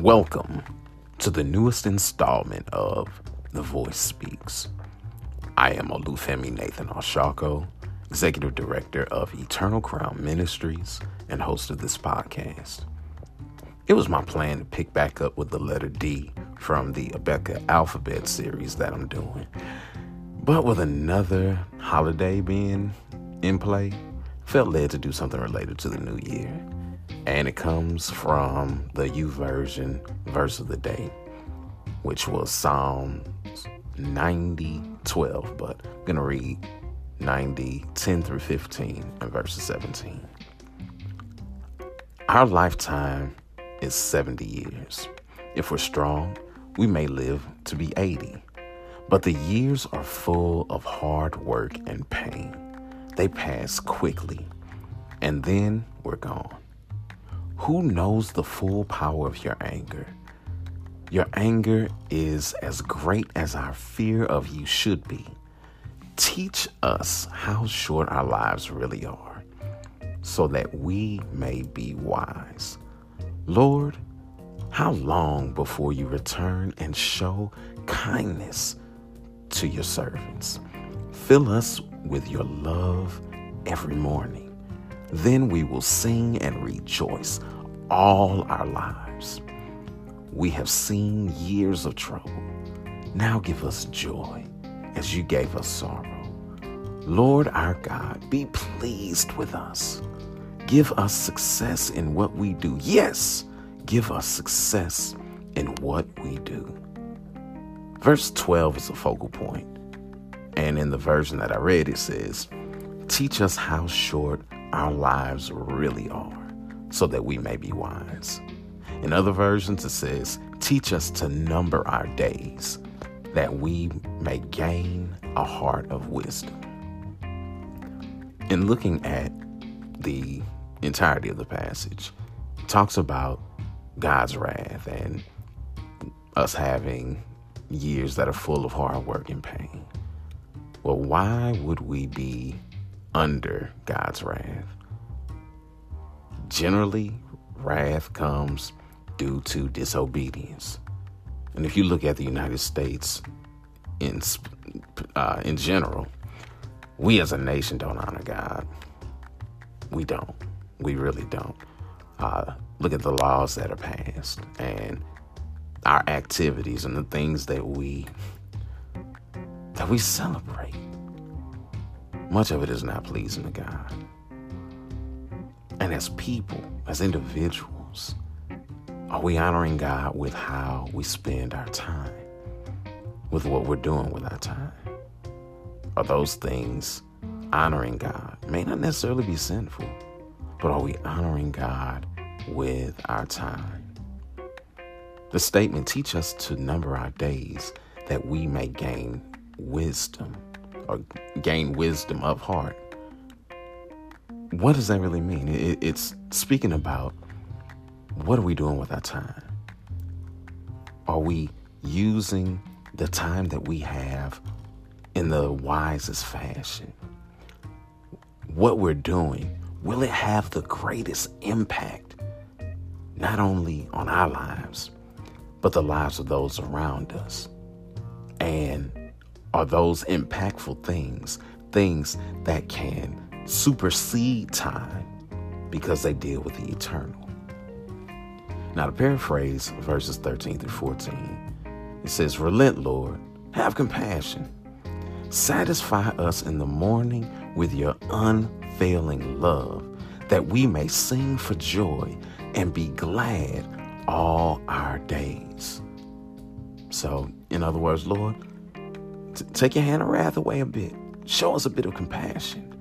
Welcome to the newest installment of The Voice Speaks. I am Olufemi Nathan Oshako, Executive Director of Eternal Crown Ministries and host of this podcast. It was my plan to pick back up with the letter D from the Abeka Alphabet series that I'm doing. But with another holiday being in play, felt led to do something related to the new year. And it comes from the YouVersion verse of the day, which was Psalms 90 12. But I'm to read 90 10 through 15 and verses 17. Our lifetime is 70 years. If we're strong, we may live to be 80. But the years are full of hard work and pain. They pass quickly, and then we're gone. Who knows the full power of your anger? Your anger is as great as our fear of you should be. Teach us how short our lives really are, so that we may be wise. Lord, how long before you return and show kindness to your servants? Fill us with your love every morning. Then we will sing and rejoice all our lives. We have seen years of trouble. Now give us joy as you gave us sorrow. Lord our God, be pleased with us. Give us success in what we do. Yes, give us success in what we do. Verse 12 is a focal point. And in the version that I read, it says, Teach us how short our lives really are, so that we may be wise. In other versions, it says, Teach us to number our days, that we may gain a heart of wisdom. In looking at the entirety of the passage, it talks about God's wrath and us having years that are full of hard work and pain. Well, why would we be under God's wrath? Generally, wrath comes due to disobedience. And if you look at the United States in uh, in general, we as a nation don't honor God. We don't. We really don't. Uh, look at the laws that are passed and our activities and the things that we that we celebrate. Much of it is not pleasing to God. And as people, as individuals, are we honoring God with how we spend our time? With what we're doing with our time? Are those things honoring God? May not necessarily be sinful, but are we honoring God with our time? The statement teach us to number our days that we may gain wisdom or gain wisdom of heart. What does that really mean? it's speaking about what are we doing with our time? Are we using the time that we have in the wisest fashion? What we're doing, will it have the greatest impact, not only on our lives, but the lives of those around us. And are those impactful things, things that can supersede time because they deal with the eternal. Now, to paraphrase verses 13 through 14, it says, Relent, Lord, have compassion. Satisfy us in the morning with your unfailing love, that we may sing for joy and be glad all our days. So, in other words, Lord, t- take your hand of wrath away a bit. Show us a bit of compassion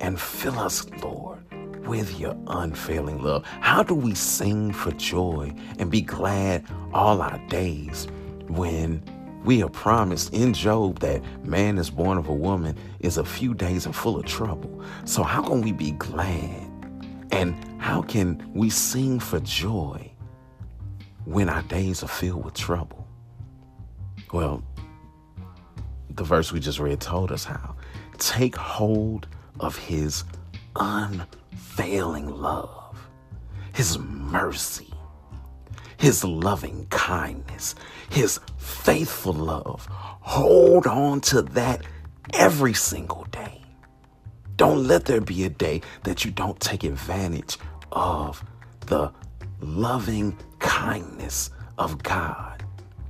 and fill us, Lord, with your unfailing love. How do we sing for joy and be glad all our days when we are promised in Job that man is born of a woman is a few days and full of trouble? So, how can we be glad? And how can we sing for joy when our days are filled with trouble? Well, the verse we just read told us how. Take hold of his unfailing love, his mercy, his loving kindness, his faithful love. Hold on to that every single day. Don't let there be a day that you don't take advantage of the loving kindness of God.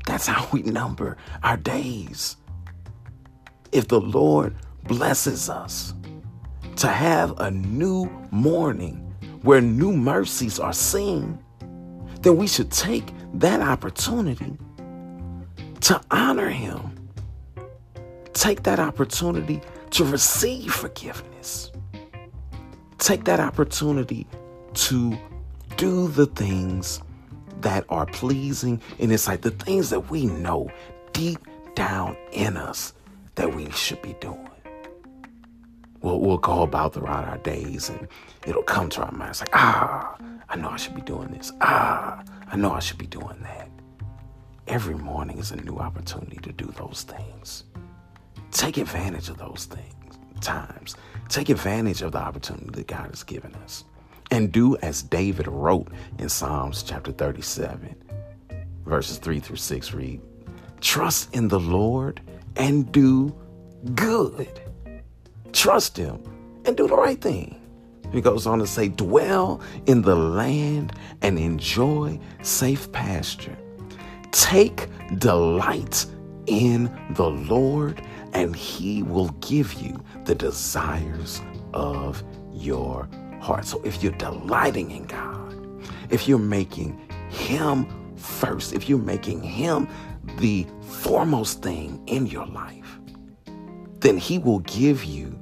That's how we number our days. If the Lord blesses us to have a new morning where new mercies are seen, then we should take that opportunity to honor Him. Take that opportunity to receive forgiveness. Take that opportunity to do the things that are pleasing in His sight, the things that we know deep down in us that we should be doing. We'll, we'll go about throughout our days and it'll come to our minds like, ah, I know I should be doing this. Ah, I know I should be doing that. Every morning is a new opportunity to do those things. Take advantage of those things, times. Take advantage of the opportunity that God has given us. And do as David wrote in Psalms chapter 37, verses 3 through 6 read Trust in the Lord and do good. Trust Him and do the right thing. He goes on to say, Dwell in the land and enjoy safe pasture. Take delight in the Lord, and He will give you the desires of your heart. So if you're delighting in God, if you're making Him first, if you're making Him the foremost thing in your life, then He will give you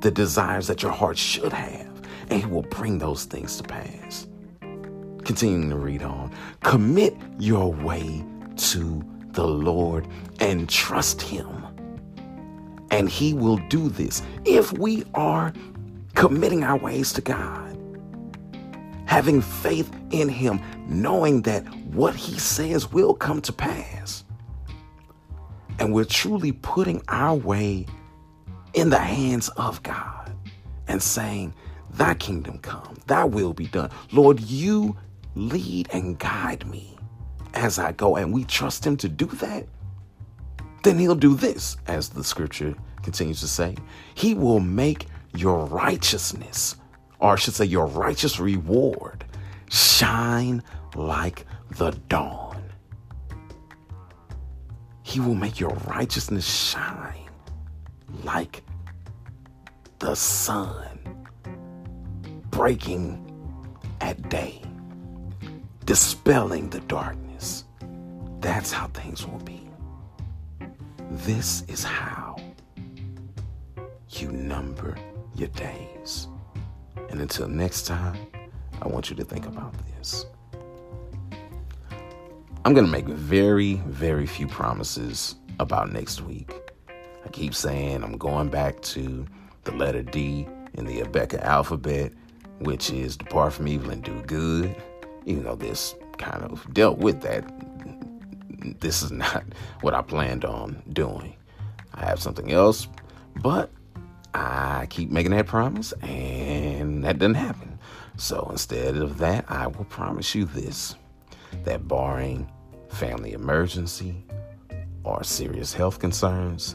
the desires that your heart should have, and He will bring those things to pass. Continuing to read on, commit your way to the Lord and trust Him. And He will do this if we are committing our ways to God, having faith in Him, knowing that what He says will come to pass. And we're truly putting our way in the hands of God and saying, Thy kingdom come, thy will be done. Lord, you lead and guide me as I go, and we trust Him to do that. Then He'll do this, as the scripture continues to say. He will make your righteousness, or I should say, your righteous reward, shine like the dawn. He will make your righteousness shine like the sun breaking at day, dispelling the darkness. That's how things will be. This is how you number your days. And until next time, I want you to think about this. I'm going to make very, very few promises about next week. I keep saying I'm going back to the letter D in the Abeka alphabet, which is depart from evil and do good. Even though this kind of dealt with that, this is not what I planned on doing. I have something else, but I keep making that promise and that doesn't happen. So instead of that, I will promise you this that barring family emergency or serious health concerns,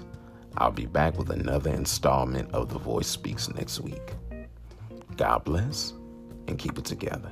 I'll be back with another installment of The Voice Speaks next week. God bless and keep it together.